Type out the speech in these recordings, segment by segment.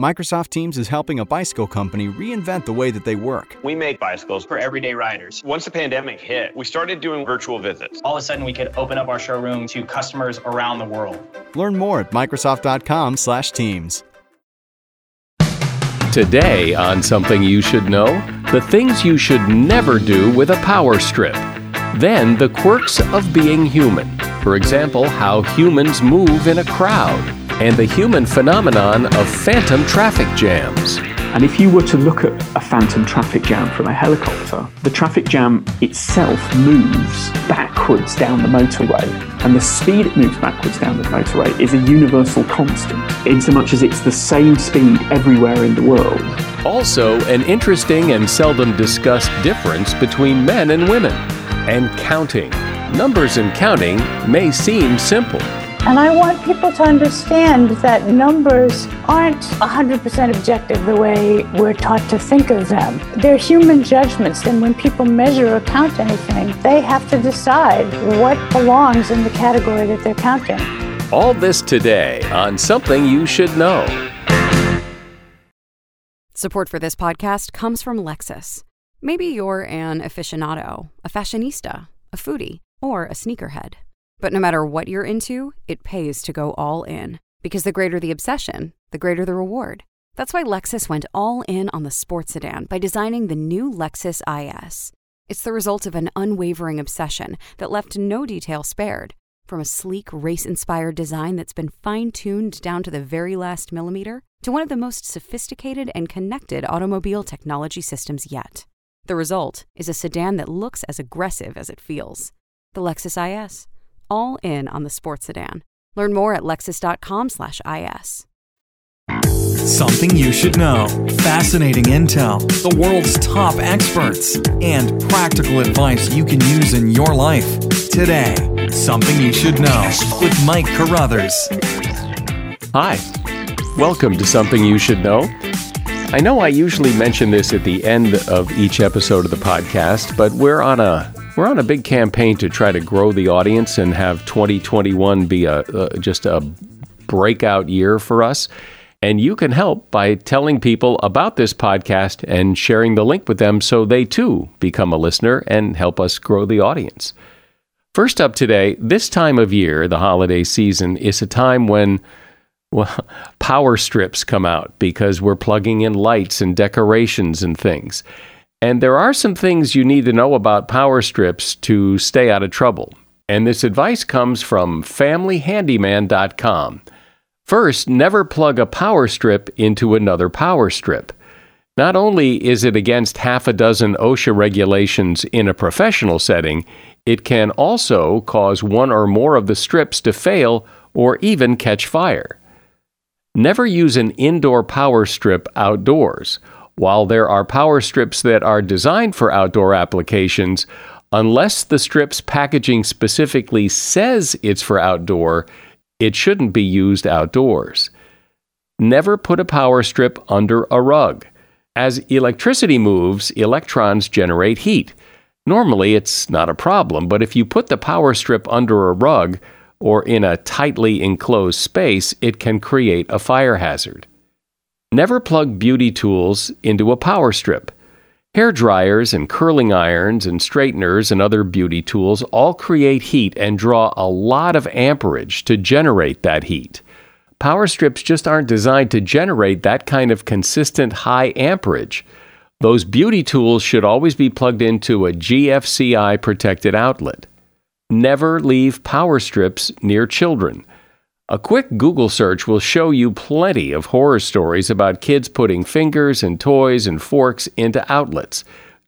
Microsoft Teams is helping a bicycle company reinvent the way that they work. We make bicycles for everyday riders. Once the pandemic hit, we started doing virtual visits. All of a sudden, we could open up our showroom to customers around the world. Learn more at Microsoft.com/Teams. Today on Something You Should Know, the things you should never do with a power strip. Then the quirks of being human. For example, how humans move in a crowd and the human phenomenon of phantom traffic jams. And if you were to look at a phantom traffic jam from a helicopter, the traffic jam itself moves backwards down the motorway. And the speed it moves backwards down the motorway is a universal constant, in so much as it's the same speed everywhere in the world. Also, an interesting and seldom discussed difference between men and women. And counting. Numbers and counting may seem simple. And I want people to understand that numbers aren't 100% objective the way we're taught to think of them. They're human judgments, and when people measure or count anything, they have to decide what belongs in the category that they're counting. All this today on Something You Should Know. Support for this podcast comes from Lexus. Maybe you're an aficionado, a fashionista, a foodie, or a sneakerhead. But no matter what you're into, it pays to go all in. Because the greater the obsession, the greater the reward. That's why Lexus went all in on the sports sedan by designing the new Lexus IS. It's the result of an unwavering obsession that left no detail spared. From a sleek, race inspired design that's been fine tuned down to the very last millimeter, to one of the most sophisticated and connected automobile technology systems yet. The result is a sedan that looks as aggressive as it feels. The Lexus IS all in on the sports sedan. Learn more at lexus.com/is. Something you should know. Fascinating intel, the world's top experts, and practical advice you can use in your life. Today, Something You Should Know with Mike Carruthers. Hi. Welcome to Something You Should Know. I know I usually mention this at the end of each episode of the podcast, but we're on a we're on a big campaign to try to grow the audience and have 2021 be a, a just a breakout year for us. And you can help by telling people about this podcast and sharing the link with them so they too become a listener and help us grow the audience. First up today, this time of year, the holiday season, is a time when well, power strips come out because we're plugging in lights and decorations and things. And there are some things you need to know about power strips to stay out of trouble. And this advice comes from FamilyHandyman.com. First, never plug a power strip into another power strip. Not only is it against half a dozen OSHA regulations in a professional setting, it can also cause one or more of the strips to fail or even catch fire. Never use an indoor power strip outdoors. While there are power strips that are designed for outdoor applications, unless the strip's packaging specifically says it's for outdoor, it shouldn't be used outdoors. Never put a power strip under a rug. As electricity moves, electrons generate heat. Normally, it's not a problem, but if you put the power strip under a rug or in a tightly enclosed space, it can create a fire hazard. Never plug beauty tools into a power strip. Hair dryers and curling irons and straighteners and other beauty tools all create heat and draw a lot of amperage to generate that heat. Power strips just aren't designed to generate that kind of consistent high amperage. Those beauty tools should always be plugged into a GFCI protected outlet. Never leave power strips near children. A quick Google search will show you plenty of horror stories about kids putting fingers and toys and forks into outlets.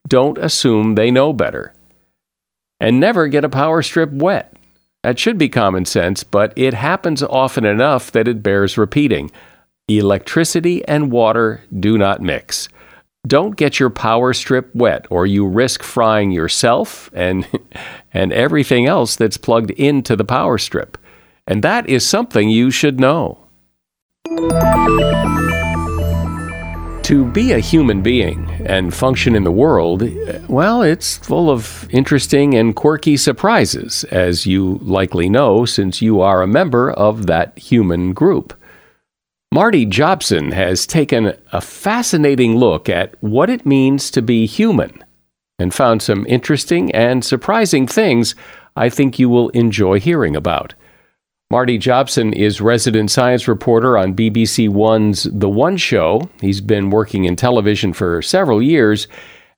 Don't assume they know better. And never get a power strip wet. That should be common sense, but it happens often enough that it bears repeating. Electricity and water do not mix. Don't get your power strip wet or you risk frying yourself and and everything else that's plugged into the power strip. And that is something you should know. To be a human being and function in the world, well, it's full of interesting and quirky surprises, as you likely know since you are a member of that human group. Marty Jopson has taken a fascinating look at what it means to be human and found some interesting and surprising things I think you will enjoy hearing about. Marty Jopson is resident science reporter on BBC One's The One Show. He's been working in television for several years,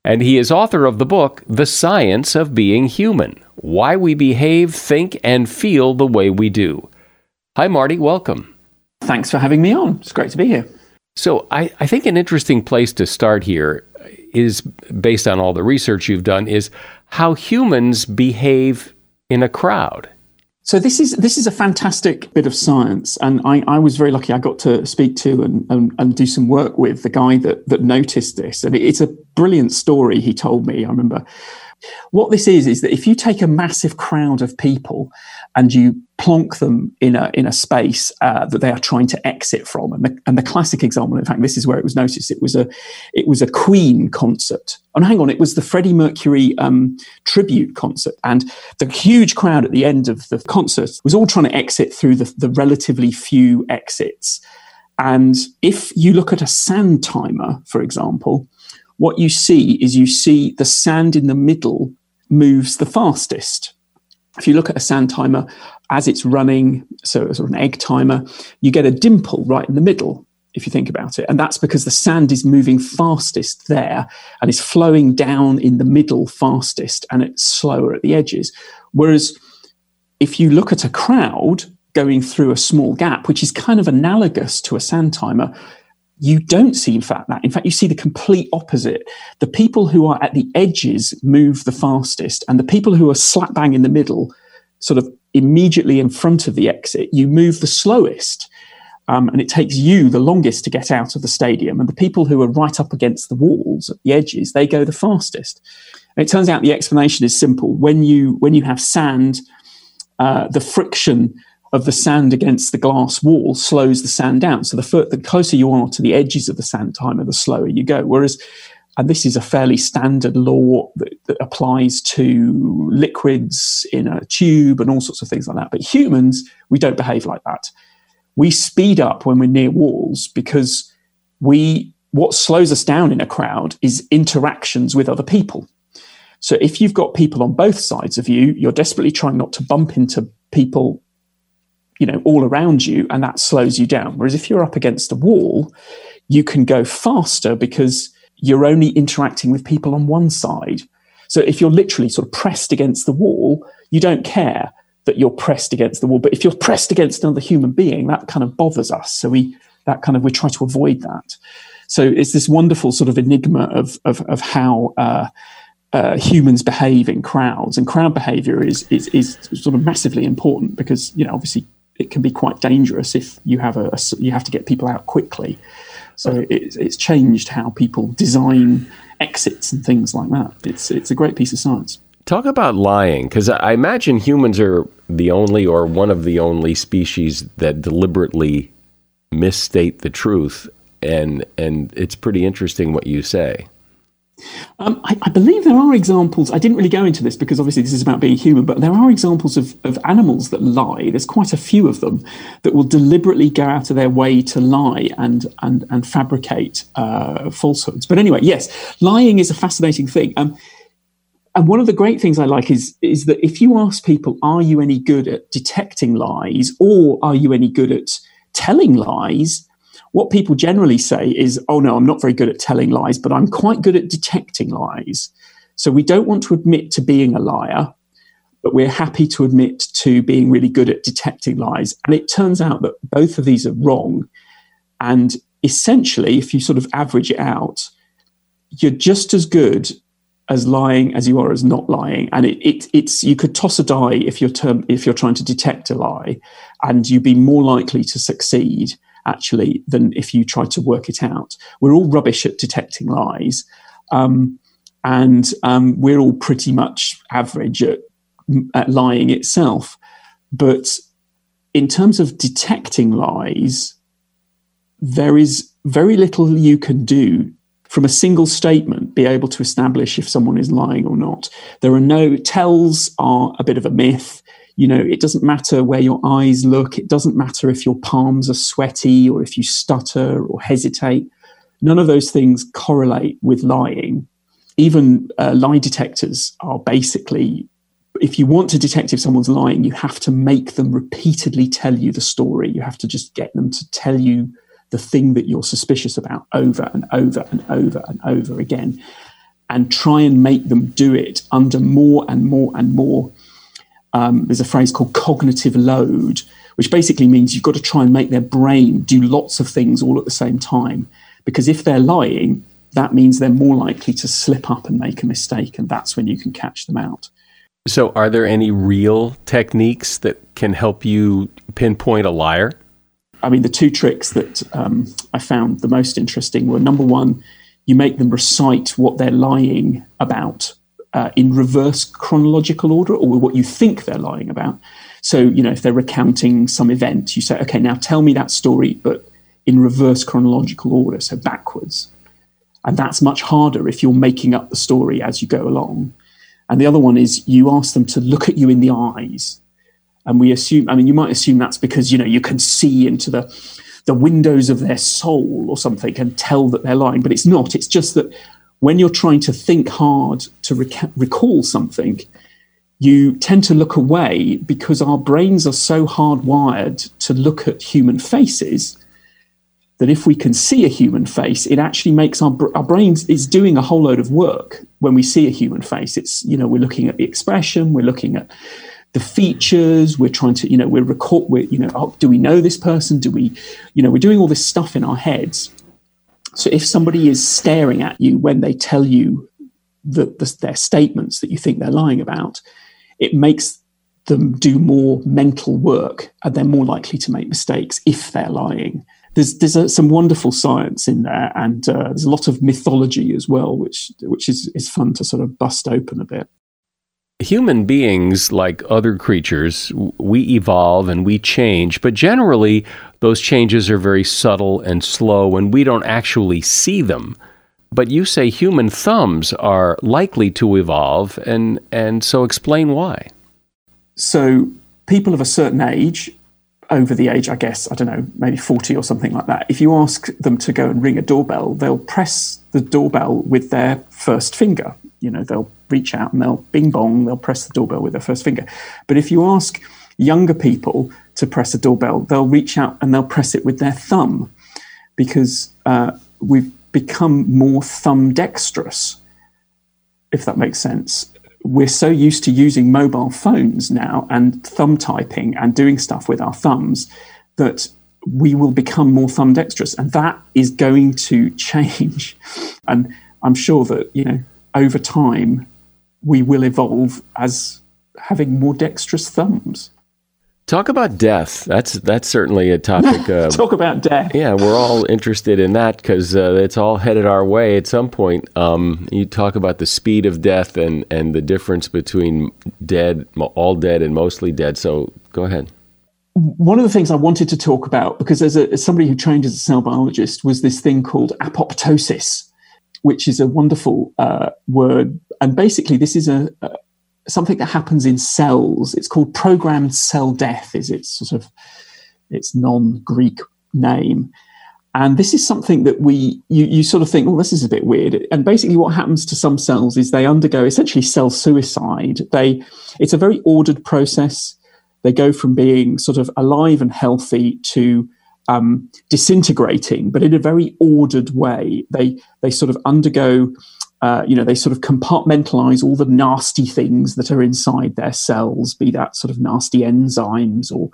and he is author of the book The Science of Being Human Why We Behave, Think, and Feel the Way We Do. Hi, Marty. Welcome. Thanks for having me on. It's great to be here. So, I, I think an interesting place to start here is based on all the research you've done is how humans behave in a crowd. So this is this is a fantastic bit of science, and I, I was very lucky. I got to speak to and, and, and, do some work with the guy that that noticed this, and it's a brilliant story he told me. I remember what this is is that if you take a massive crowd of people and you plonk them in a in a space uh, that they are trying to exit from, and the, and the classic example, in fact, this is where it was noticed. It was a it was a Queen concert. And hang on, it was the Freddie Mercury um, tribute concert, and the huge crowd at the end of the concert was all trying to exit through the, the relatively few exits. And if you look at a sand timer, for example, what you see is you see the sand in the middle moves the fastest. If you look at a sand timer as it's running, so sort of an egg timer, you get a dimple right in the middle, if you think about it. And that's because the sand is moving fastest there and is flowing down in the middle fastest and it's slower at the edges. Whereas if you look at a crowd going through a small gap, which is kind of analogous to a sand timer, you don't see in fact that. In fact you see the complete opposite. The people who are at the edges move the fastest and the people who are slap bang in the middle sort of immediately in front of the exit you move the slowest um, and it takes you the longest to get out of the stadium. And the people who are right up against the walls at the edges they go the fastest. And it turns out the explanation is simple. When you when you have sand uh, the friction of the sand against the glass wall slows the sand down. So the, fur- the closer you are to the edges of the sand timer, the slower you go. Whereas, and this is a fairly standard law that, that applies to liquids in a tube and all sorts of things like that. But humans, we don't behave like that. We speed up when we're near walls because we what slows us down in a crowd is interactions with other people. So if you've got people on both sides of you, you're desperately trying not to bump into people you know all around you and that slows you down. Whereas if you're up against a wall you can go faster because you're only interacting with people on one side. So if you're literally sort of pressed against the wall you don't care that you're pressed against the wall. But if you're pressed against another human being that kind of bothers us. So we that kind of we try to avoid that. So it's this wonderful sort of enigma of of, of how uh, uh, humans behave in crowds, and crowd behavior is, is is sort of massively important because you know obviously it can be quite dangerous if you have a, a you have to get people out quickly. So it's, it's changed how people design exits and things like that. It's it's a great piece of science. Talk about lying, because I imagine humans are the only or one of the only species that deliberately misstate the truth, and and it's pretty interesting what you say. Um, I, I, believe there are examples. I didn't really go into this because obviously this is about being human, but there are examples of, of animals that lie. There's quite a few of them that will deliberately go out of their way to lie and and and fabricate uh, falsehoods. But anyway, yes, lying is a fascinating thing. Um, and one of the great things I like is is that if you ask people, "Are you any good at detecting lies, or are you any good at telling lies?" What people generally say is, oh no, I'm not very good at telling lies, but I'm quite good at detecting lies. So we don't want to admit to being a liar, but we're happy to admit to being really good at detecting lies. And it turns out that both of these are wrong. And essentially, if you sort of average it out, you're just as good as lying as you are as not lying. And it, it, it's you could toss a die if you're term, if you're trying to detect a lie, and you'd be more likely to succeed actually than if you try to work it out. We're all rubbish at detecting lies, um, and um, we're all pretty much average at, at lying itself. But in terms of detecting lies, there is very little you can do from a single statement be able to establish if someone is lying or not. There are no tells are a bit of a myth You know, it doesn't matter where your eyes look. It doesn't matter if your palms are sweaty or if you stutter or hesitate. None of those things correlate with lying. Even uh, lie detectors are basically, if you want to detect if someone's lying, you have to make them repeatedly tell you the story. You have to just get them to tell you the thing that you're suspicious about over and over and over and over again and try and make them do it under more and more and more um, there's a phrase called cognitive load, which basically means you've got to try and make their brain do lots of things all at the same time. Because if they're lying, that means they're more likely to slip up and make a mistake, and that's when you can catch them out. So, are there any real techniques that can help you pinpoint a liar? I mean, the two tricks that um, I found the most interesting were number one, you make them recite what they're lying about uh, in reverse chronological order or what you think they're lying about. So, you know, if they're recounting some event, you say, okay, now tell me that story, but in reverse chronological order, so backwards. And that's much harder if you're making up the story as you go along. And the other one is you ask them to look at you in the eyes. And we assume, I mean, you might assume that's because, you know, you can see into the, the windows of their soul or something and tell that they're lying. But it's not. It's just that when you're trying to think hard to rec- recall something, you tend to look away because our brains are so hardwired to look at human faces that if we can see a human face, it actually makes our, our brains is doing a whole load of work when we see a human face. It's, you know, we're looking at the expression, we're looking at the features, we're trying to, you know, we're record, we're, you know, oh, do we know this person? Do we, you know, we're doing all this stuff in our heads so if somebody is staring at you when they tell you the, the, their statements that you think they're lying about, it makes them do more mental work and they're more likely to make mistakes if they're lying. There's, there's a, some wonderful science in there and uh, there's a lot of mythology as well, which, which is, is fun to sort of bust open a bit human beings, like other creatures, we evolve and we change, but generally those changes are very subtle and slow and we don't actually see them. But you say human thumbs are likely to evolve, and, and so explain why. So, people of a certain age, over the age, I guess, I don't know, maybe 40 or something like that, if you ask them to go and ring a doorbell, they'll press the doorbell with their first finger. You know, they'll reach out and they'll bing bong, they'll press the doorbell with their first finger. But if you ask younger people to press a doorbell, they'll reach out and they'll press it with their thumb because uh, we've become more thumb dexterous, if that makes sense. We're so used to using mobile phones now and thumb typing and doing stuff with our thumbs that we will become more thumb dexterous. And that is going to change. And I'm sure that, you know, over time, we will evolve as having more dexterous thumbs. Talk about death. That's that's certainly a topic. Uh, Talk about death. Yeah, we're all interested in that because uh, it's all headed our way at some point. Um, you talk about the speed of death and and the difference between dead, all dead, and mostly dead. So go ahead. One of the things I wanted to talk about, because as, a, as somebody who trained as a cell biologist, was this thing called apoptosis, which is a wonderful uh, word. And basically, this is a, a something that happens in cells. It's called programmed cell death. Is its sort of its non-Greek name. And this is something that we you, you sort of think, oh, this is a bit weird. And basically, what happens to some cells is they undergo essentially cell suicide. They it's a very ordered process. They go from being sort of alive and healthy to um, disintegrating, but in a very ordered way. They they sort of undergo uh, you know, they sort of compartmentalize all the nasty things that are inside their cells, be that sort of nasty enzymes or,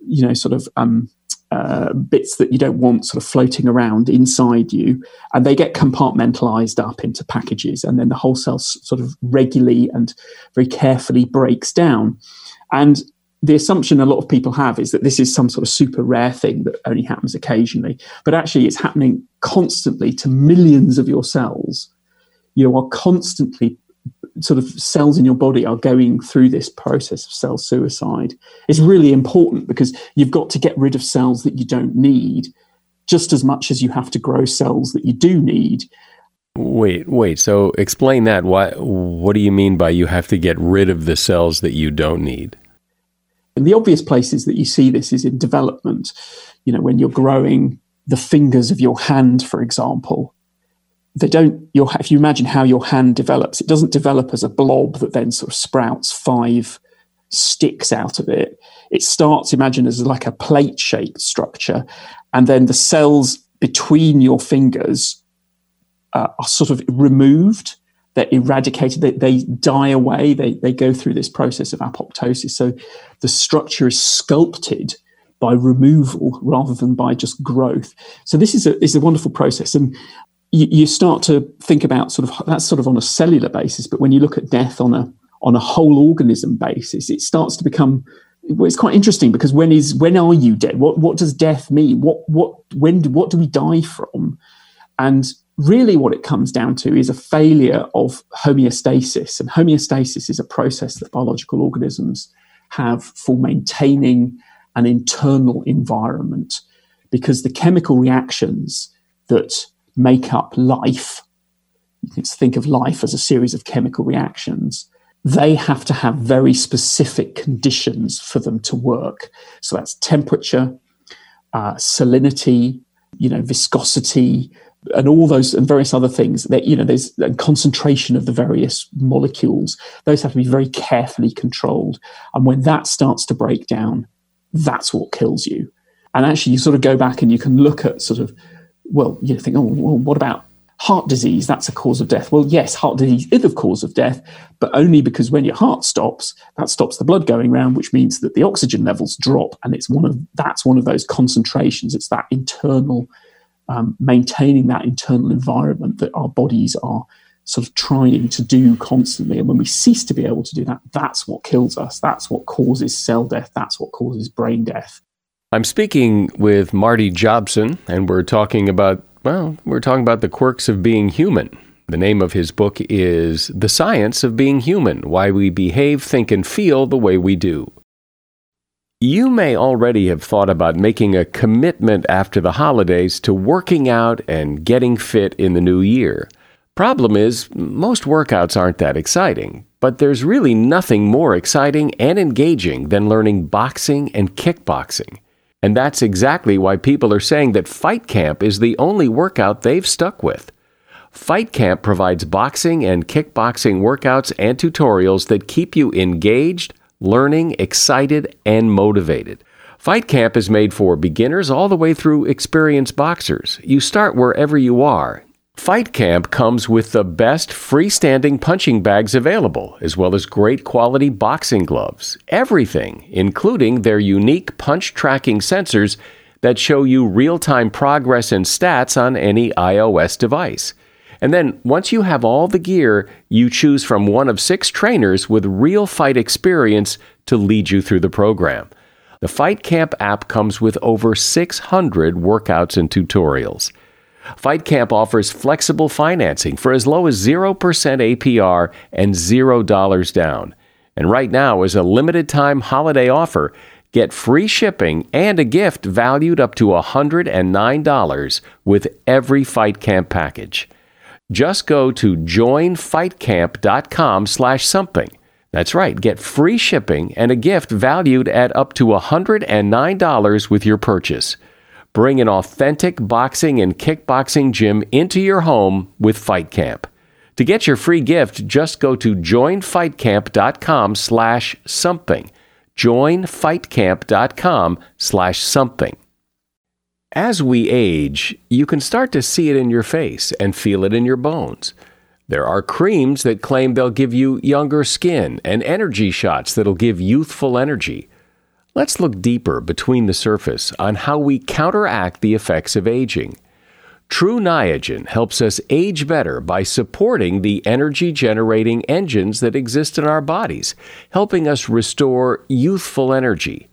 you know, sort of um, uh, bits that you don't want sort of floating around inside you. And they get compartmentalized up into packages. And then the whole cell sort of regularly and very carefully breaks down. And the assumption a lot of people have is that this is some sort of super rare thing that only happens occasionally. But actually, it's happening constantly to millions of your cells you are constantly sort of cells in your body are going through this process of cell suicide. It's really important because you've got to get rid of cells that you don't need just as much as you have to grow cells that you do need. Wait, wait. So explain that. Why what do you mean by you have to get rid of the cells that you don't need? And the obvious places that you see this is in development. You know, when you're growing the fingers of your hand, for example, they don't. Your, if you imagine how your hand develops, it doesn't develop as a blob that then sort of sprouts five sticks out of it. It starts, imagine, as like a plate shaped structure, and then the cells between your fingers uh, are sort of removed they're eradicated, they, they die away, they, they go through this process of apoptosis. So the structure is sculpted by removal rather than by just growth. So this is a, is a wonderful process. And you, you start to think about sort of that's sort of on a cellular basis, but when you look at death on a on a whole organism basis, it starts to become well, it's quite interesting because when is when are you dead? What what does death mean? What what when do, what do we die from? And really what it comes down to is a failure of homeostasis. And homeostasis is a process that biological organisms have for maintaining an internal environment because the chemical reactions that make up life, you can think of life as a series of chemical reactions, they have to have very specific conditions for them to work. So that's temperature, uh, salinity, you know, viscosity, and all those and various other things that you know there's a concentration of the various molecules. Those have to be very carefully controlled. And when that starts to break down that's what kills you. And actually you sort of go back and you can look at sort of well you think oh well what about heart disease that's a cause of death well yes heart disease is a cause of death but only because when your heart stops that stops the blood going around which means that the oxygen levels drop and it's one of that's one of those concentrations it's that internal um, maintaining that internal environment that our bodies are sort of trying to do constantly. And when we cease to be able to do that, that's what kills us. That's what causes cell death. That's what causes brain death. I'm speaking with Marty Jopson, and we're talking about, well, we're talking about the quirks of being human. The name of his book is The Science of Being Human Why We Behave, Think, and Feel the Way We Do. You may already have thought about making a commitment after the holidays to working out and getting fit in the new year. Problem is, most workouts aren't that exciting, but there's really nothing more exciting and engaging than learning boxing and kickboxing. And that's exactly why people are saying that Fight Camp is the only workout they've stuck with. Fight Camp provides boxing and kickboxing workouts and tutorials that keep you engaged, learning, excited, and motivated. Fight Camp is made for beginners all the way through experienced boxers. You start wherever you are. Fight Camp comes with the best freestanding punching bags available, as well as great quality boxing gloves. Everything, including their unique punch tracking sensors that show you real time progress and stats on any iOS device. And then once you have all the gear, you choose from one of six trainers with real fight experience to lead you through the program. The Fight Camp app comes with over 600 workouts and tutorials. Fight Camp offers flexible financing for as low as 0% APR and $0 down. And right now, is a limited time holiday offer, get free shipping and a gift valued up to $109 with every Fight Camp package. Just go to joinfightcamp.com slash something. That's right, get free shipping and a gift valued at up to $109 with your purchase. Bring an authentic boxing and kickboxing gym into your home with Fight Camp. To get your free gift, just go to joinfightcamp.com slash something. joinfightcamp.com slash something. As we age, you can start to see it in your face and feel it in your bones. There are creams that claim they'll give you younger skin and energy shots that'll give youthful energy. Let's look deeper between the surface on how we counteract the effects of aging. True Niagen helps us age better by supporting the energy generating engines that exist in our bodies, helping us restore youthful energy.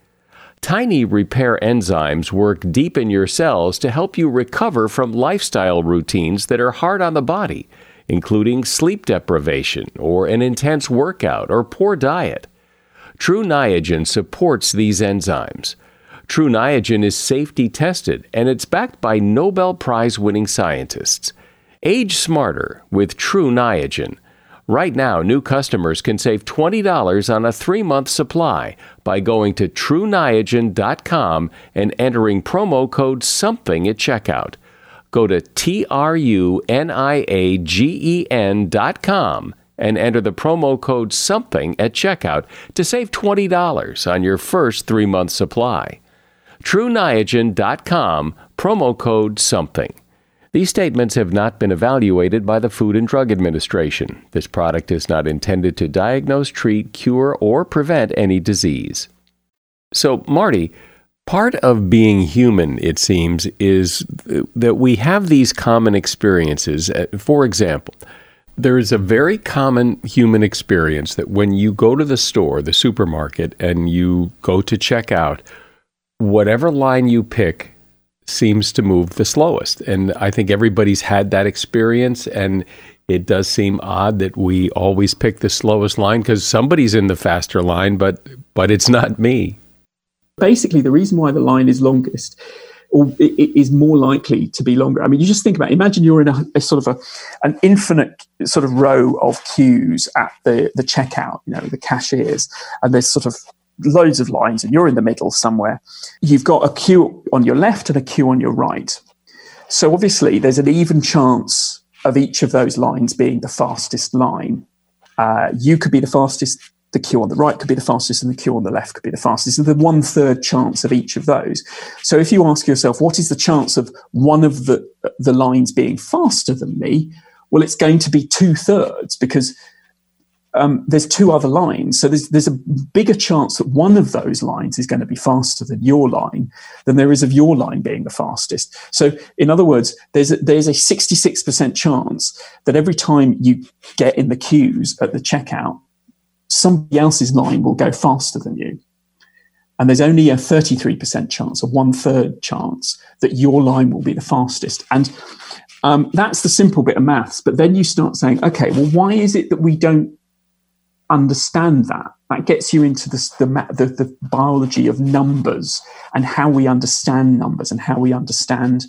Tiny repair enzymes work deep in your cells to help you recover from lifestyle routines that are hard on the body, including sleep deprivation or an intense workout or poor diet. True Niagen supports these enzymes. True Niagen is safety tested and it's backed by Nobel Prize winning scientists. Age smarter with True Niagen. Right now, new customers can save $20 on a three month supply by going to TrueNiagen.com and entering promo code SOMETHING at checkout. Go to T R U N I A G E N.com and enter the promo code SOMETHING at checkout to save $20 on your first three month supply. TrueNiagen.com, promo code SOMETHING. These statements have not been evaluated by the Food and Drug Administration. This product is not intended to diagnose, treat, cure, or prevent any disease. So, Marty, part of being human, it seems, is that we have these common experiences. Uh, for example, there is a very common human experience that when you go to the store, the supermarket, and you go to check out, whatever line you pick seems to move the slowest. And I think everybody's had that experience. And it does seem odd that we always pick the slowest line because somebody's in the faster line, but but it's not me. Basically, the reason why the line is longest or it is more likely to be longer. I mean, you just think about. Imagine you're in a, a, sort of a, an infinite sort of row of queues at the, the checkout, you know, the cashiers, and there's sort of loads of lines and you're in the middle somewhere. You've got a queue on your left and a queue on your right. So obviously, there's an even chance of each of those lines being the fastest line. Uh, you could be the fastest, the queue on the right could be the fastest, and the queue on the left could be the fastest. And the one third chance of each of those. So if you ask yourself, what is the chance of one of the the lines being faster than me? Well, it's going to be two thirds because um, there's two other lines. So there's, there's a bigger chance that one of those lines is going to be faster than your line than there is of your line being the fastest. So in other words, there's a, there's a 66% chance that every time you get in the queues at the checkout, somebody else's line will go faster than you. And there's only a 33% chance, a one third chance that your line will be the fastest. And um, that's the simple bit of maths. But then you start saying, okay, well, why is it that we don't understand that. That gets you into the, the, the, biology of numbers and how we understand numbers and how we understand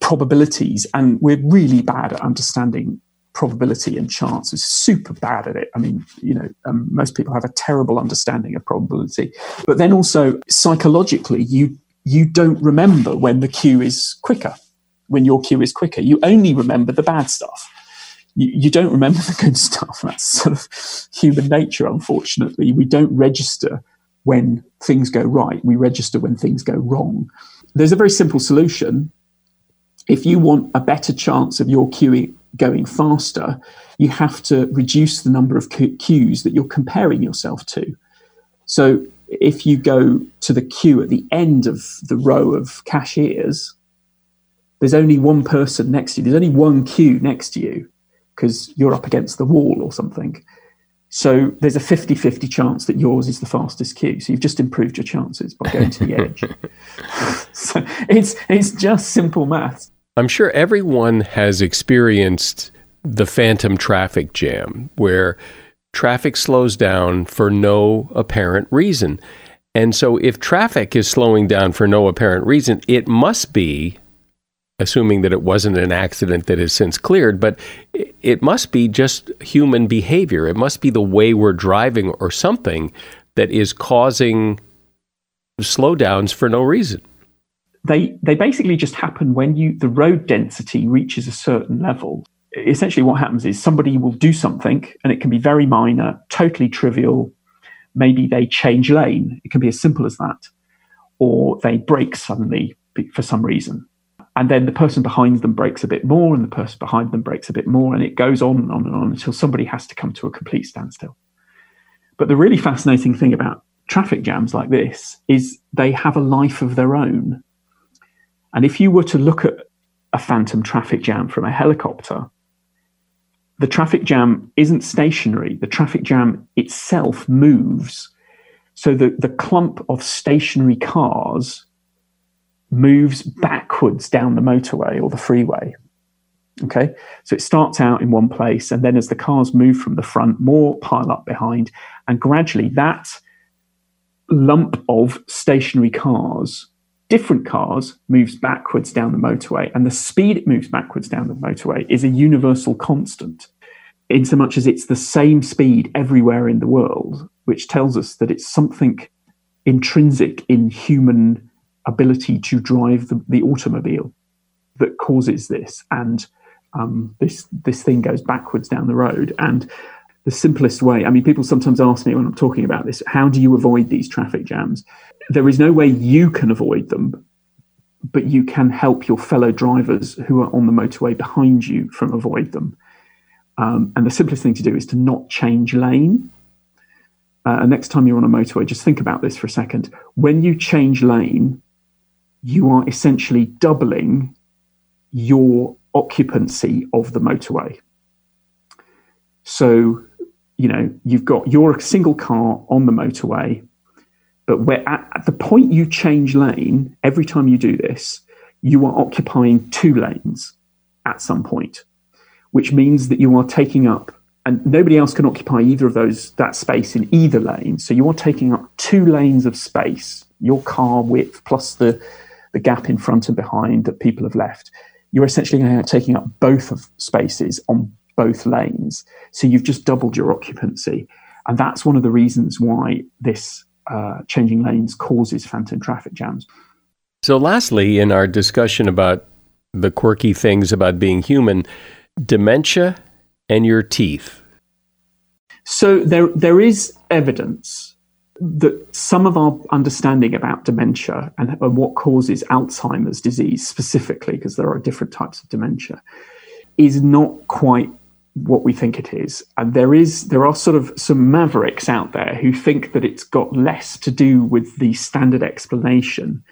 probabilities. And we're really bad at understanding probability and chance. We're super bad at it. I mean, you know, um, most people have a terrible understanding of probability. But then also psychologically, you you don't remember when the queue is quicker, when your queue is quicker. You only remember the bad stuff you, you don't remember the good stuff. That's sort of human nature, unfortunately. We don't register when things go right, we register when things go wrong. There's a very simple solution. If you want a better chance of your queuing going faster, you have to reduce the number of queues that you're comparing yourself to. So if you go to the queue at the end of the row of cashiers, there's only one person next to you, there's only one queue next to you because you're up against the wall or something. So there's a 50 50 chance that yours is the fastest queue. So you've just improved your chances by going to the edge. so it's, it's just simple maths. I'm sure everyone has experienced the phantom traffic jam where traffic slows down for no apparent reason. And so if traffic is slowing down for no apparent reason, it must be assuming that it wasn't an accident that has since cleared, but it must be just human behavior. It must be the way we're driving or something that is causing slowdowns for no reason. They they basically just happen when you the road density reaches a certain level. Essentially what happens is somebody will do something and it can be very minor, totally trivial. Maybe they change lane. It can be as simple as that. Or they brake suddenly for some reason and then the person behind them breaks a bit more and the person behind them breaks a bit more and it goes on and on and on until somebody has to come to a complete standstill but the really fascinating thing about traffic jams like this is they have a life of their own and if you were to look at a phantom traffic jam from a helicopter the traffic jam isn't stationary. The traffic jam itself moves. So the, the clump of stationary cars moves backwards down the motorway or the freeway. Okay, so it starts out in one place, and then as the cars move from the front, more pile up behind, and gradually that lump of stationary cars, different cars, moves backwards down the motorway, and the speed it moves backwards down the motorway is a universal constant. in so much as it's the same speed everywhere in the world, which tells us that it's something intrinsic in human ability to drive the, the automobile that causes this. And um, this this thing goes backwards down the road. And the simplest way, I mean, people sometimes ask me when I'm talking about this, how do you avoid these traffic jams? There is no way you can avoid them, but you can help your fellow drivers who are on the motorway behind you from avoid them. Um, and the simplest thing to do is to not change lane. Uh, next time you're on a motorway, just think about this for a second. When you change lane, you are essentially doubling your occupancy of the motorway. So, you know, you've got your single car on the motorway, but where at, at the point you change lane, every time you do this, you are occupying two lanes at some point, which means that you are taking up and nobody else can occupy either of those that space in either lane. So you are taking up two lanes of space, your car width plus the the gap in front and behind that people have left you're essentially taking up both of spaces on both lanes. So you've just doubled your occupancy. And that's one of the reasons why this uh, changing lanes causes phantom traffic jams. So, lastly, in our discussion about the quirky things about being human, dementia and your teeth. So, there, there is evidence that some of our understanding about dementia and, and what causes Alzheimer's disease specifically, because there are different types of dementia, is not quite what we think it is. And there is there are sort of some mavericks out there who think that it's got less to do with the standard explanation.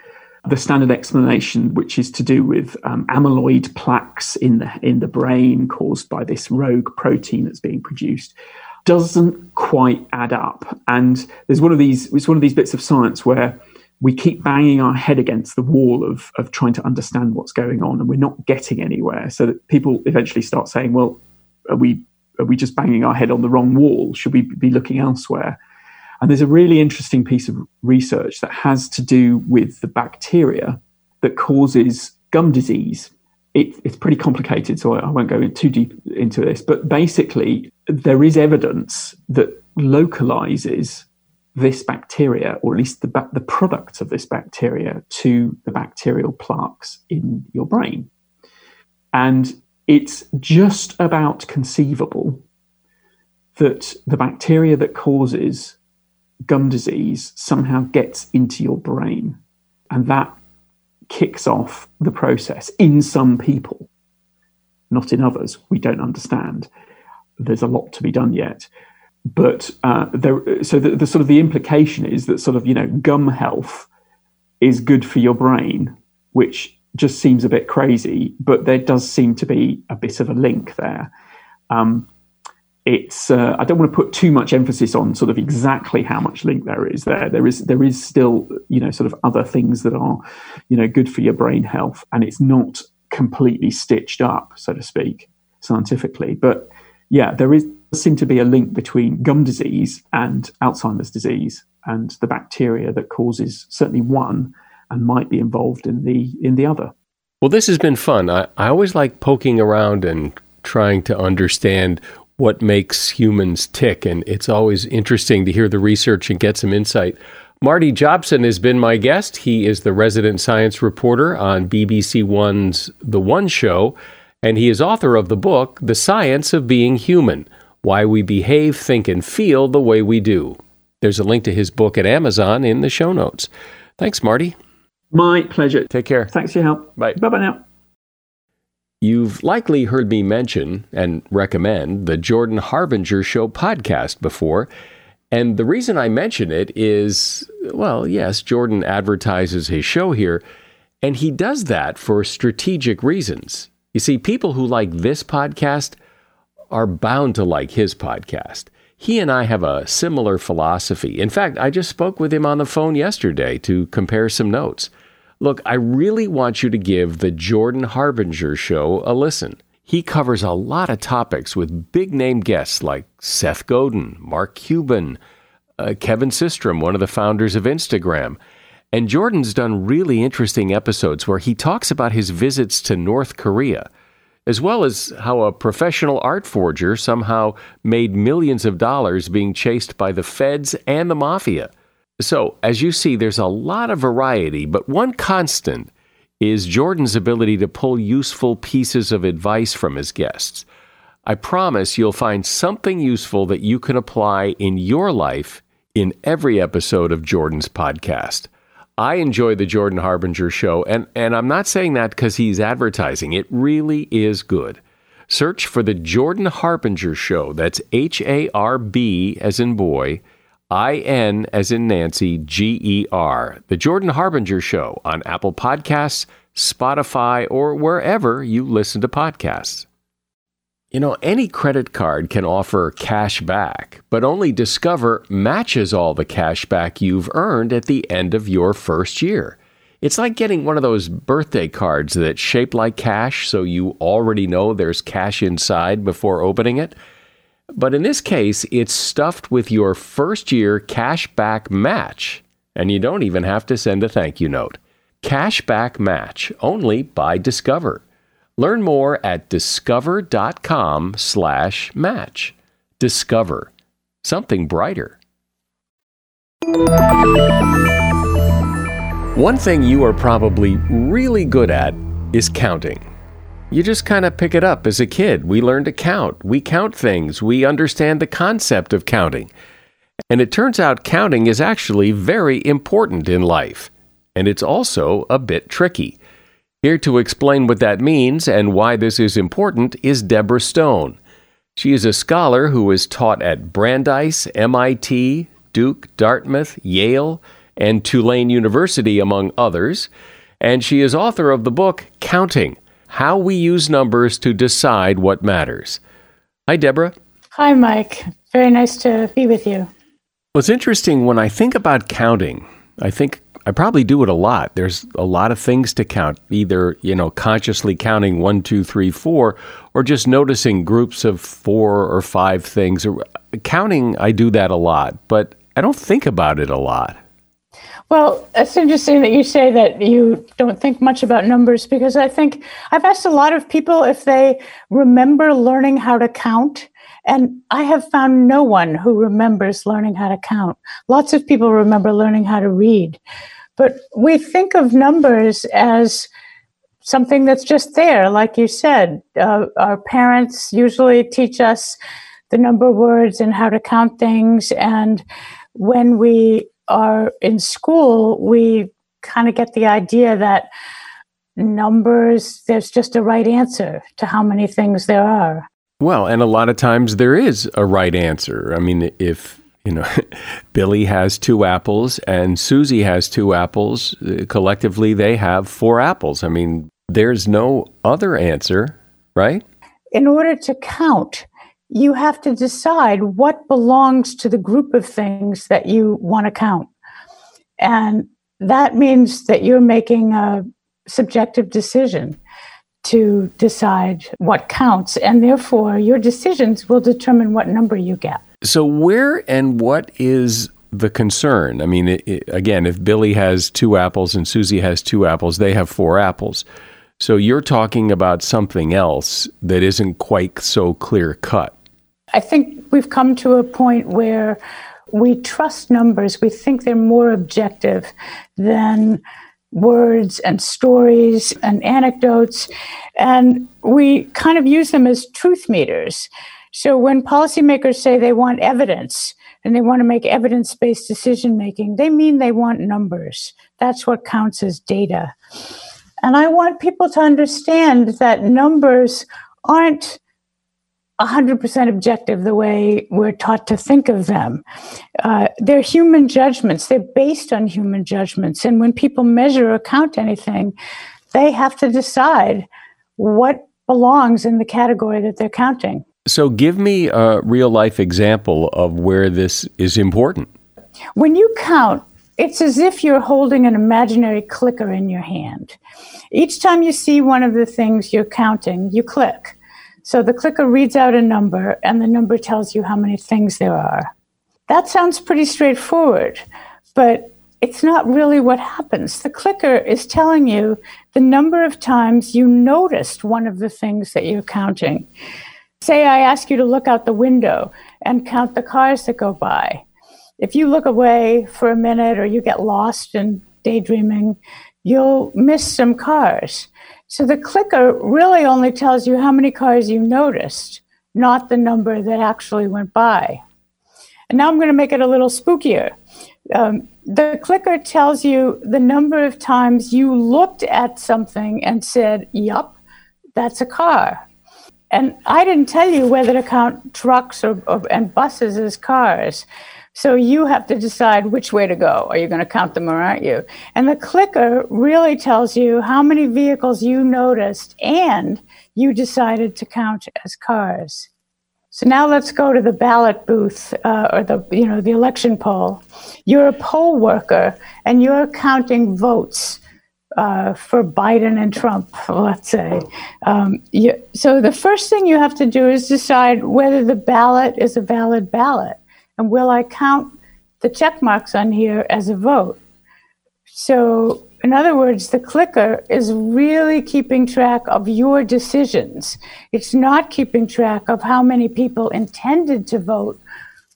The standard explanation, which is to do with um, amyloid plaques in the in the brain caused by this rogue protein that's being produced, doesn't quite add up. And there's one of these, it's one of these bits of science where we keep banging our head against the wall of, of trying to understand what's going on and we're not getting anywhere. So that people eventually start saying, well, are we, are we just banging our head on the wrong wall? Should we be looking elsewhere? And there's a really interesting piece of research that has to do with the bacteria that causes gum disease it, it's pretty complicated, so I, I won't go in too deep into this. But basically, there is evidence that localizes this bacteria, or at least the, the product of this bacteria, to the bacterial plaques in your brain. And it's just about conceivable that the bacteria that causes gum disease somehow gets into your brain. And that kicks off the process in some people, not in others. We don't understand. There's a lot to be done yet. But uh, there, so the, the sort of the implication is that sort of you know gum health is good for your brain, which just seems a bit crazy. But there does seem to be a bit of a link there. Um, it's uh, I don't want to put too much emphasis on sort of exactly how much link there is there. There is there is still you know sort of other things that are you know good for your brain health, and it's not completely stitched up, so to speak, scientifically. But yeah, there is seem to be a link between gum disease and Alzheimer's disease, and the bacteria that causes certainly one and might be involved in the in the other. Well, this has been fun. I, I always like poking around and trying to understand what makes humans tick. And it's always interesting to hear the research and get some insight. Marty Jopson has been my guest. He is the resident science reporter on BBC One's The One Show, and he is author of the book, The Science of Being Human Why We Behave, Think, and Feel the Way We Do. There's a link to his book at Amazon in the show notes. Thanks, Marty. My pleasure. Take care. Thanks for your help. Bye. Bye bye now. You've likely heard me mention and recommend the Jordan Harbinger Show podcast before. And the reason I mention it is well, yes, Jordan advertises his show here, and he does that for strategic reasons. You see, people who like this podcast are bound to like his podcast. He and I have a similar philosophy. In fact, I just spoke with him on the phone yesterday to compare some notes. Look, I really want you to give the Jordan Harbinger show a listen. He covers a lot of topics with big name guests like Seth Godin, Mark Cuban, uh, Kevin Systrom, one of the founders of Instagram. And Jordan's done really interesting episodes where he talks about his visits to North Korea. as well as how a professional art forger somehow made millions of dollars being chased by the feds and the mafia. So, as you see, there's a lot of variety, but one constant is Jordan's ability to pull useful pieces of advice from his guests. I promise you'll find something useful that you can apply in your life in every episode of Jordan's podcast. I enjoy the Jordan Harbinger show, and, and I'm not saying that because he's advertising. It really is good. Search for the Jordan Harbinger show. That's H A R B as in boy, I N as in Nancy, G E R. The Jordan Harbinger show on Apple Podcasts, Spotify, or wherever you listen to podcasts. You know, any credit card can offer cash back, but only Discover matches all the cash back you've earned at the end of your first year. It's like getting one of those birthday cards that's shaped like cash, so you already know there's cash inside before opening it. But in this case, it's stuffed with your first year cash back match, and you don't even have to send a thank you note. Cash back match only by Discover. Learn more at discover.com slash match. Discover. Something brighter. One thing you are probably really good at is counting. You just kind of pick it up as a kid. We learn to count. We count things. We understand the concept of counting. And it turns out counting is actually very important in life. And it's also a bit tricky. Here to explain what that means and why this is important is Deborah Stone. She is a scholar who has taught at Brandeis, MIT, Duke, Dartmouth, Yale, and Tulane University, among others, and she is author of the book Counting How We Use Numbers to Decide What Matters. Hi, Deborah. Hi, Mike. Very nice to be with you. Well, it's interesting when I think about counting, I think I probably do it a lot. There's a lot of things to count, either, you know, consciously counting one, two, three, four, or just noticing groups of four or five things. Or counting, I do that a lot, but I don't think about it a lot. Well, it's interesting that you say that you don't think much about numbers because I think I've asked a lot of people if they remember learning how to count. And I have found no one who remembers learning how to count. Lots of people remember learning how to read. But we think of numbers as something that's just there, like you said. Uh, our parents usually teach us the number of words and how to count things. And when we are in school, we kind of get the idea that numbers, there's just a right answer to how many things there are. Well, and a lot of times there is a right answer. I mean, if you know, Billy has two apples and Susie has two apples. Collectively, they have four apples. I mean, there's no other answer, right? In order to count, you have to decide what belongs to the group of things that you want to count. And that means that you're making a subjective decision to decide what counts. And therefore, your decisions will determine what number you get. So, where and what is the concern? I mean, it, it, again, if Billy has two apples and Susie has two apples, they have four apples. So, you're talking about something else that isn't quite so clear cut. I think we've come to a point where we trust numbers. We think they're more objective than words and stories and anecdotes. And we kind of use them as truth meters. So when policymakers say they want evidence and they want to make evidence based decision making, they mean they want numbers. That's what counts as data. And I want people to understand that numbers aren't 100% objective the way we're taught to think of them. Uh, they're human judgments, they're based on human judgments. And when people measure or count anything, they have to decide what belongs in the category that they're counting. So, give me a real life example of where this is important. When you count, it's as if you're holding an imaginary clicker in your hand. Each time you see one of the things you're counting, you click. So the clicker reads out a number, and the number tells you how many things there are. That sounds pretty straightforward, but it's not really what happens. The clicker is telling you the number of times you noticed one of the things that you're counting. Say I ask you to look out the window and count the cars that go by. If you look away for a minute or you get lost in daydreaming, you'll miss some cars. So the clicker really only tells you how many cars you noticed, not the number that actually went by. And now I'm going to make it a little spookier. Um, the clicker tells you the number of times you looked at something and said, Yup, that's a car. And I didn't tell you whether to count trucks or, or, and buses as cars. So you have to decide which way to go. Are you going to count them or aren't you? And the clicker really tells you how many vehicles you noticed and you decided to count as cars. So now let's go to the ballot booth uh, or the you know the election poll. You're a poll worker and you're counting votes uh, for Biden and Trump, let's say. Um, you, so the first thing you have to do is decide whether the ballot is a valid ballot, and will I count the check marks on here as a vote? So in other words, the clicker is really keeping track of your decisions. It's not keeping track of how many people intended to vote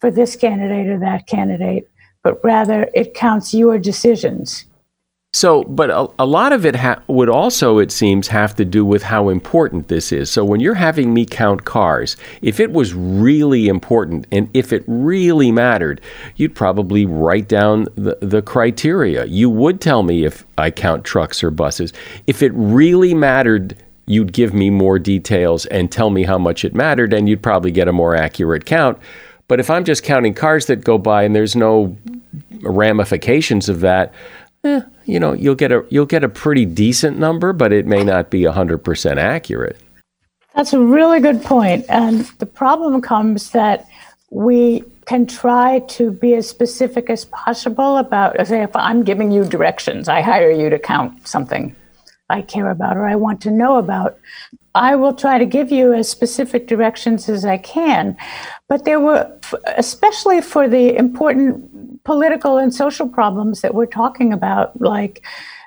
for this candidate or that candidate, but rather it counts your decisions. So, but a, a lot of it ha- would also, it seems, have to do with how important this is. So, when you're having me count cars, if it was really important and if it really mattered, you'd probably write down the, the criteria. You would tell me if I count trucks or buses. If it really mattered, you'd give me more details and tell me how much it mattered, and you'd probably get a more accurate count. But if I'm just counting cars that go by and there's no ramifications of that, eh, you know, you'll get a you'll get a pretty decent number, but it may not be hundred percent accurate. That's a really good point, and the problem comes that we can try to be as specific as possible about. Say, if I'm giving you directions, I hire you to count something I care about or I want to know about. I will try to give you as specific directions as I can. But there were, especially for the important political and social problems that we're talking about, like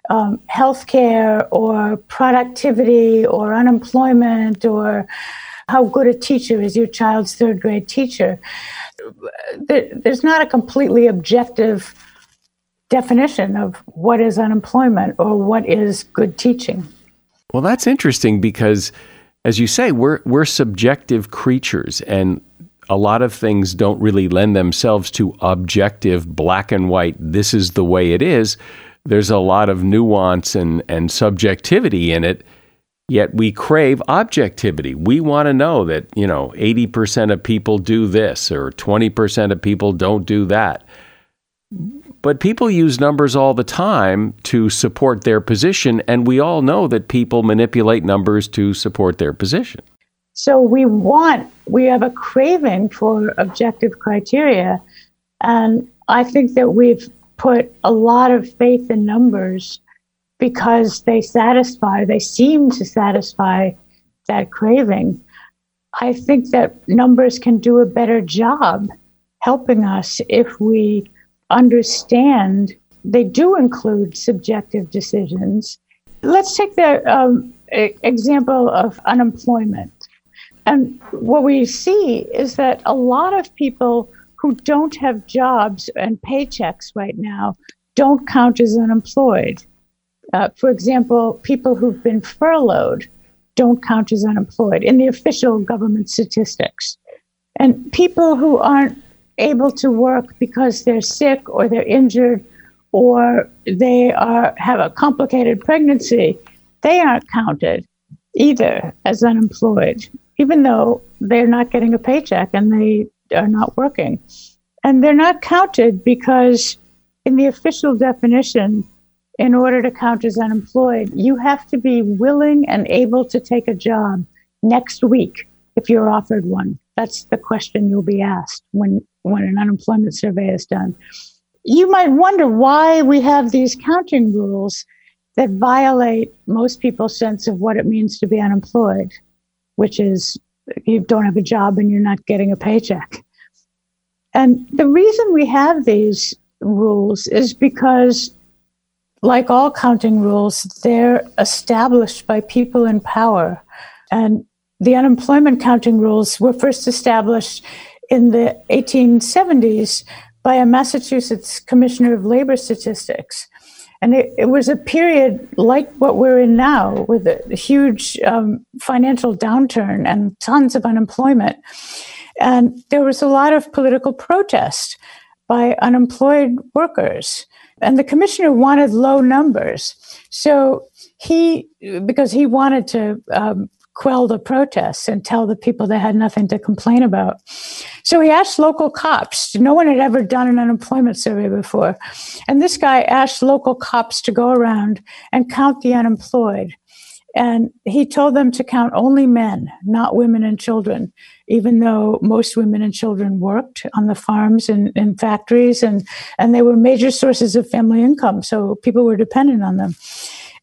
um, healthcare or productivity or unemployment or how good a teacher is your child's third grade teacher. There's not a completely objective definition of what is unemployment or what is good teaching. Well, that's interesting because, as you say, we're we're subjective creatures, and a lot of things don't really lend themselves to objective black and white, this is the way it is. There's a lot of nuance and, and subjectivity in it. Yet we crave objectivity. We want to know that, you know, 80% of people do this or 20% of people don't do that. But people use numbers all the time to support their position, and we all know that people manipulate numbers to support their position. So we want, we have a craving for objective criteria. And I think that we've put a lot of faith in numbers because they satisfy, they seem to satisfy that craving. I think that numbers can do a better job helping us if we understand they do include subjective decisions. Let's take the um, example of unemployment. And what we see is that a lot of people who don't have jobs and paychecks right now don't count as unemployed. Uh, for example, people who've been furloughed don't count as unemployed in the official government statistics. And people who aren't able to work because they're sick or they're injured or they are have a complicated pregnancy, they aren't counted either as unemployed even though they're not getting a paycheck and they are not working. And they're not counted because, in the official definition, in order to count as unemployed, you have to be willing and able to take a job next week if you're offered one. That's the question you'll be asked when, when an unemployment survey is done. You might wonder why we have these counting rules that violate most people's sense of what it means to be unemployed which is you don't have a job and you're not getting a paycheck. And the reason we have these rules is because, like all counting rules, they're established by people in power. And the unemployment counting rules were first established in the 1870s by a Massachusetts Commissioner of Labor Statistics. And it, it was a period like what we're in now, with a huge um, financial downturn and tons of unemployment. And there was a lot of political protest by unemployed workers. And the commissioner wanted low numbers. So he, because he wanted to um, quell the protests and tell the people they had nothing to complain about. So he asked local cops. No one had ever done an unemployment survey before. And this guy asked local cops to go around and count the unemployed. And he told them to count only men, not women and children, even though most women and children worked on the farms and in factories and, and they were major sources of family income. So people were dependent on them.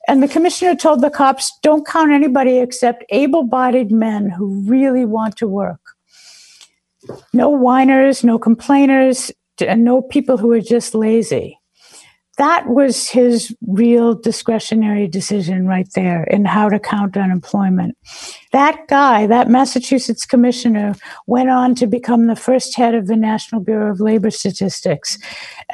And the commissioner told the cops don't count anybody except able bodied men who really want to work. No whiners, no complainers, and no people who are just lazy. That was his real discretionary decision right there in how to count unemployment. That guy, that Massachusetts commissioner, went on to become the first head of the National Bureau of Labor Statistics,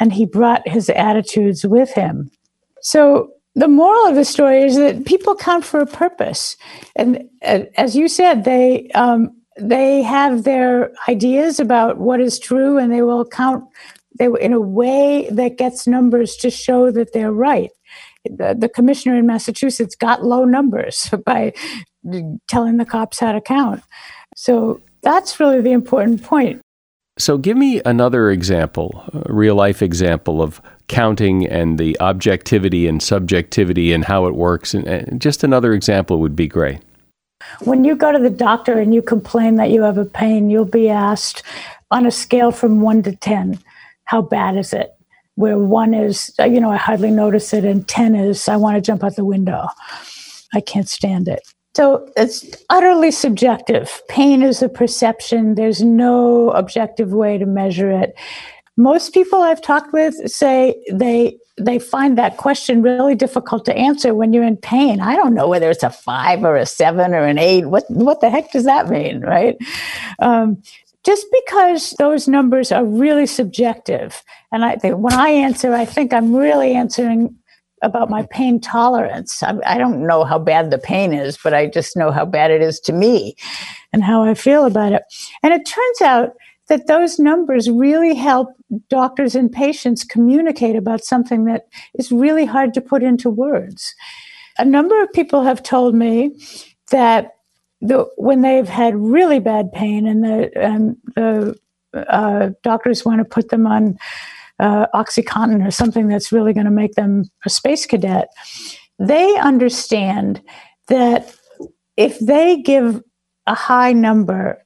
and he brought his attitudes with him. So the moral of the story is that people count for a purpose, and uh, as you said, they um, they have their ideas about what is true, and they will count they in a way that gets numbers to show that they're right. The, the commissioner in Massachusetts got low numbers by telling the cops how to count. So that's really the important point. So, give me another example, real life example of counting and the objectivity and subjectivity and how it works. And, just another example would be great. When you go to the doctor and you complain that you have a pain, you'll be asked on a scale from one to 10, how bad is it? Where one is, you know, I hardly notice it, and 10 is, I want to jump out the window. I can't stand it. So it's utterly subjective. Pain is a perception. There's no objective way to measure it. Most people I've talked with say they they find that question really difficult to answer when you're in pain. I don't know whether it's a five or a seven or an eight. What what the heck does that mean, right? Um, just because those numbers are really subjective, and I think when I answer, I think I'm really answering about my pain tolerance. I, I, don't know how bad the pain is, but I just know how bad it is to me and how I feel about it. And it turns out that those numbers really help doctors and patients communicate about something that is really hard to put into words. A number of people have told me that the, when they've had really bad pain and the, the uh, doctors want to put them on uh, Oxycontin or something that's really going to make them a space cadet, they understand that if they give a high number,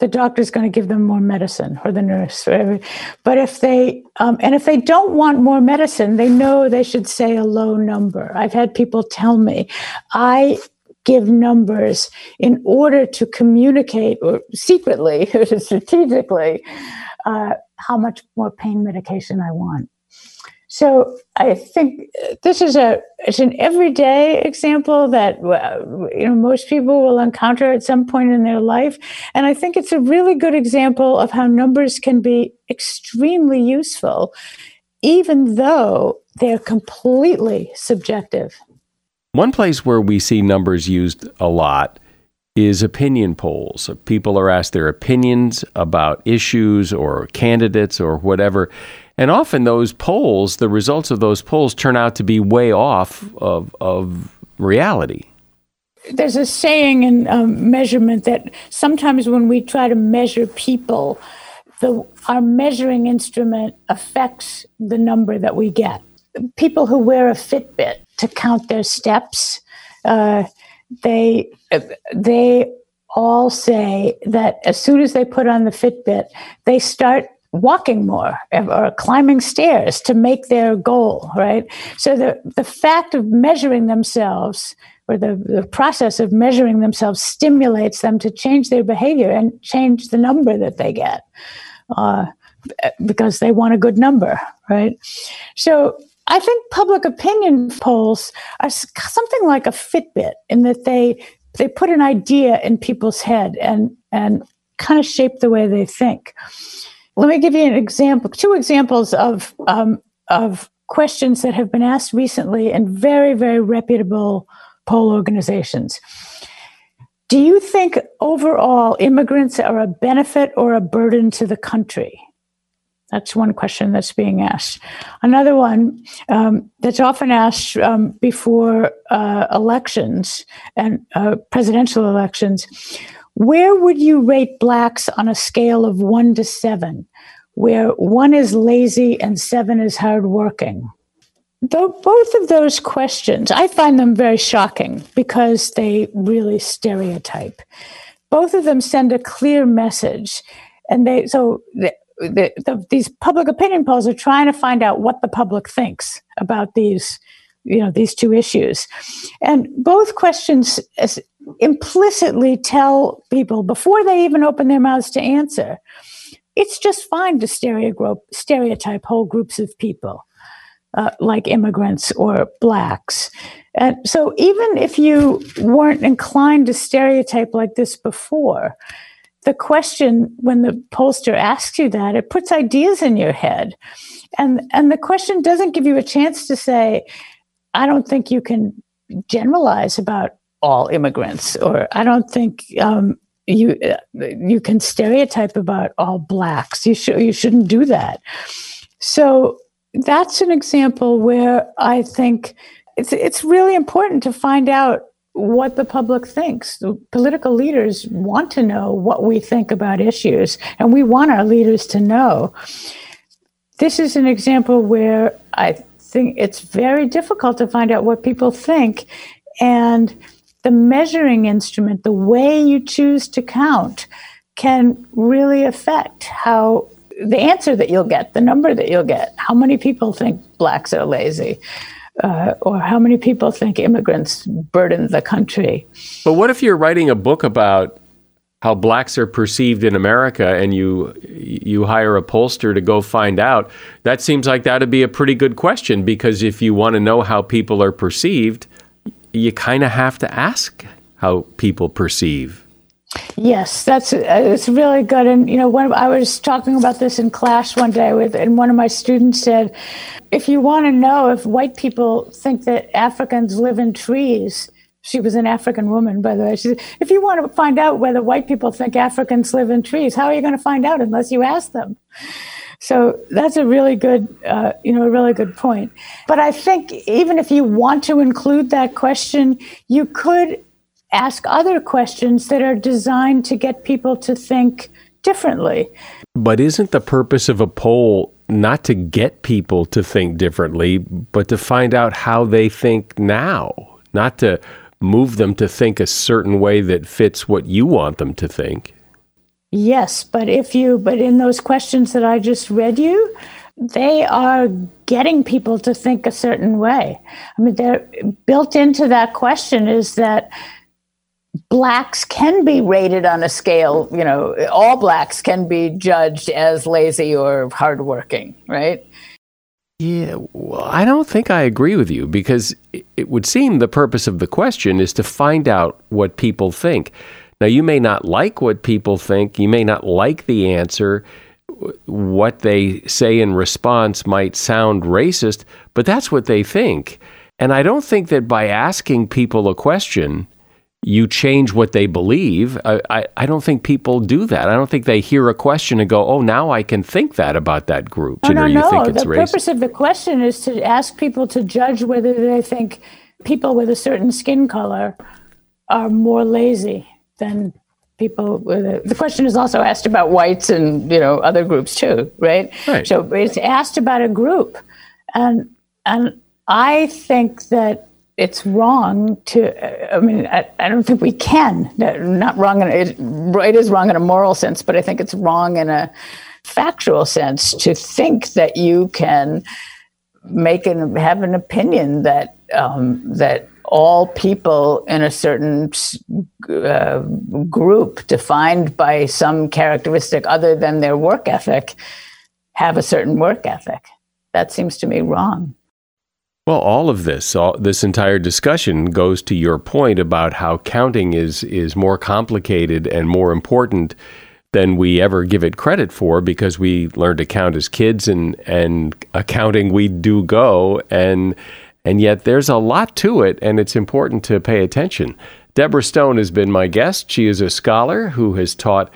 the doctor's going to give them more medicine or the nurse. whatever. But if they, um, and if they don't want more medicine, they know they should say a low number. I've had people tell me, I give numbers in order to communicate or secretly or strategically uh, how much more pain medication I want. So I think this is a it's an everyday example that uh, you know most people will encounter at some point in their life, and I think it's a really good example of how numbers can be extremely useful, even though they're completely subjective. One place where we see numbers used a lot is opinion polls. People are asked their opinions about issues or candidates or whatever. And often those polls, the results of those polls turn out to be way off of, of reality. There's a saying in um, measurement that sometimes when we try to measure people, the, our measuring instrument affects the number that we get. People who wear a Fitbit to count their steps, uh, they they all say that as soon as they put on the Fitbit, they start walking more or climbing stairs to make their goal, right? So the, the fact of measuring themselves or the, the process of measuring themselves stimulates them to change their behavior and change the number that they get. Uh, because they want a good number, right? So I think public opinion polls are something like a Fitbit in that they they put an idea in people's head and and kind of shape the way they think. Let me give you an example, two examples of um, of questions that have been asked recently in very very reputable poll organizations. Do you think overall immigrants are a benefit or a burden to the country? That's one question that's being asked. Another one um, that's often asked um, before uh, elections and uh, presidential elections where would you rate blacks on a scale of one to seven, where one is lazy and seven is hardworking? Though both of those questions, I find them very shocking because they really stereotype. Both of them send a clear message, and they so the, the, the, these public opinion polls are trying to find out what the public thinks about these you know these two issues and both questions implicitly tell people before they even open their mouths to answer. It's just fine to stereotype whole groups of people uh, like immigrants or blacks. And so even if you weren't inclined to stereotype like this before the question when the pollster asks you that it puts ideas in your head. And and the question doesn't give you a chance to say I don't think you can generalize about all immigrants, or I don't think um, you you can stereotype about all blacks. You should you shouldn't do that. So that's an example where I think it's it's really important to find out what the public thinks. The political leaders want to know what we think about issues, and we want our leaders to know. This is an example where I think it's very difficult to find out what people think. And the measuring instrument, the way you choose to count, can really affect how the answer that you'll get, the number that you'll get, how many people think blacks are lazy. Uh, or how many people think immigrants burden the country? But what if you're writing a book about how blacks are perceived in America and you you hire a pollster to go find out, that seems like that'd be a pretty good question because if you want to know how people are perceived, you kind of have to ask how people perceive. Yes, that's uh, it's really good. And you know, when I was talking about this in class one day with, and one of my students said, if you want to know if white people think that Africans live in trees, she was an African woman, by the way. She said, if you want to find out whether white people think Africans live in trees, how are you going to find out unless you ask them? So that's a really good, uh, you know, a really good point. But I think even if you want to include that question, you could ask other questions that are designed to get people to think differently. But isn't the purpose of a poll not to get people to think differently, but to find out how they think now, not to move them to think a certain way that fits what you want them to think. Yes, but if you, but in those questions that I just read you, they are getting people to think a certain way. I mean, they're built into that question is that blacks can be rated on a scale, you know, all blacks can be judged as lazy or hardworking, right? Yeah, well, I don't think I agree with you because it would seem the purpose of the question is to find out what people think. Now, you may not like what people think, you may not like the answer. What they say in response might sound racist, but that's what they think. And I don't think that by asking people a question, you change what they believe. I, I, I, don't think people do that. I don't think they hear a question and go, "Oh, now I can think that about that group." Oh, no, no, no. the racist. purpose of the question is to ask people to judge whether they think people with a certain skin color are more lazy than people a, the question is also asked about whites and you know other groups too, right? Right. So it's asked about a group, and and I think that it's wrong to i mean i, I don't think we can not wrong in it, is wrong in a moral sense but i think it's wrong in a factual sense to think that you can make and have an opinion that um, that all people in a certain uh, group defined by some characteristic other than their work ethic have a certain work ethic. That seems to me wrong. Well, all of this, all, this entire discussion goes to your point about how counting is is more complicated and more important than we ever give it credit for because we learn to count as kids and and accounting we do go and and yet there's a lot to it and it's important to pay attention. Deborah Stone has been my guest. She is a scholar who has taught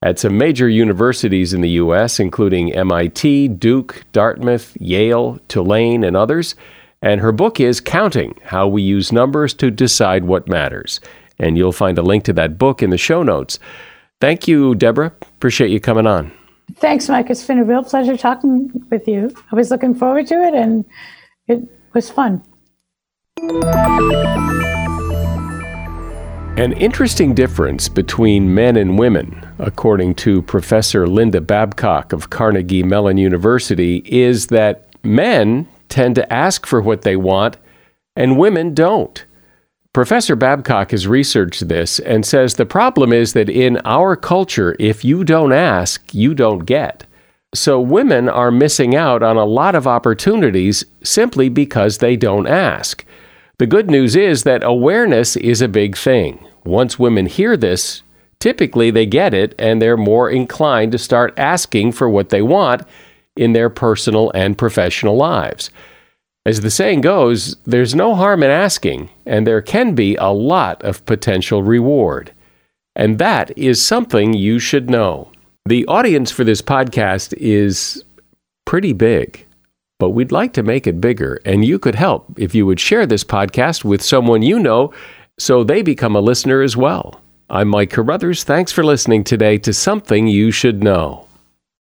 at some major universities in the US including MIT, Duke, Dartmouth, Yale, Tulane and others. And her book is Counting How We Use Numbers to Decide What Matters. And you'll find a link to that book in the show notes. Thank you, Deborah. Appreciate you coming on. Thanks, Mike. It's been a real pleasure talking with you. I was looking forward to it, and it was fun. An interesting difference between men and women, according to Professor Linda Babcock of Carnegie Mellon University, is that men tend to ask for what they want and women don't. Professor Babcock has researched this and says the problem is that in our culture, if you don't ask, you don't get. So women are missing out on a lot of opportunities simply because they don't ask. The good news is that awareness is a big thing. Once women hear this, typically they get it and they're more inclined to start asking for what they want in their personal and professional lives. As the saying goes, there's no harm in asking, and there can be a lot of potential reward. And that is something you should know. The audience for this podcast is pretty big, but we'd like to make it bigger, and you could help if you would share this podcast with someone you know so they become a listener as well. I'm Mike Carruthers. Thanks for listening today to Something You Should Know.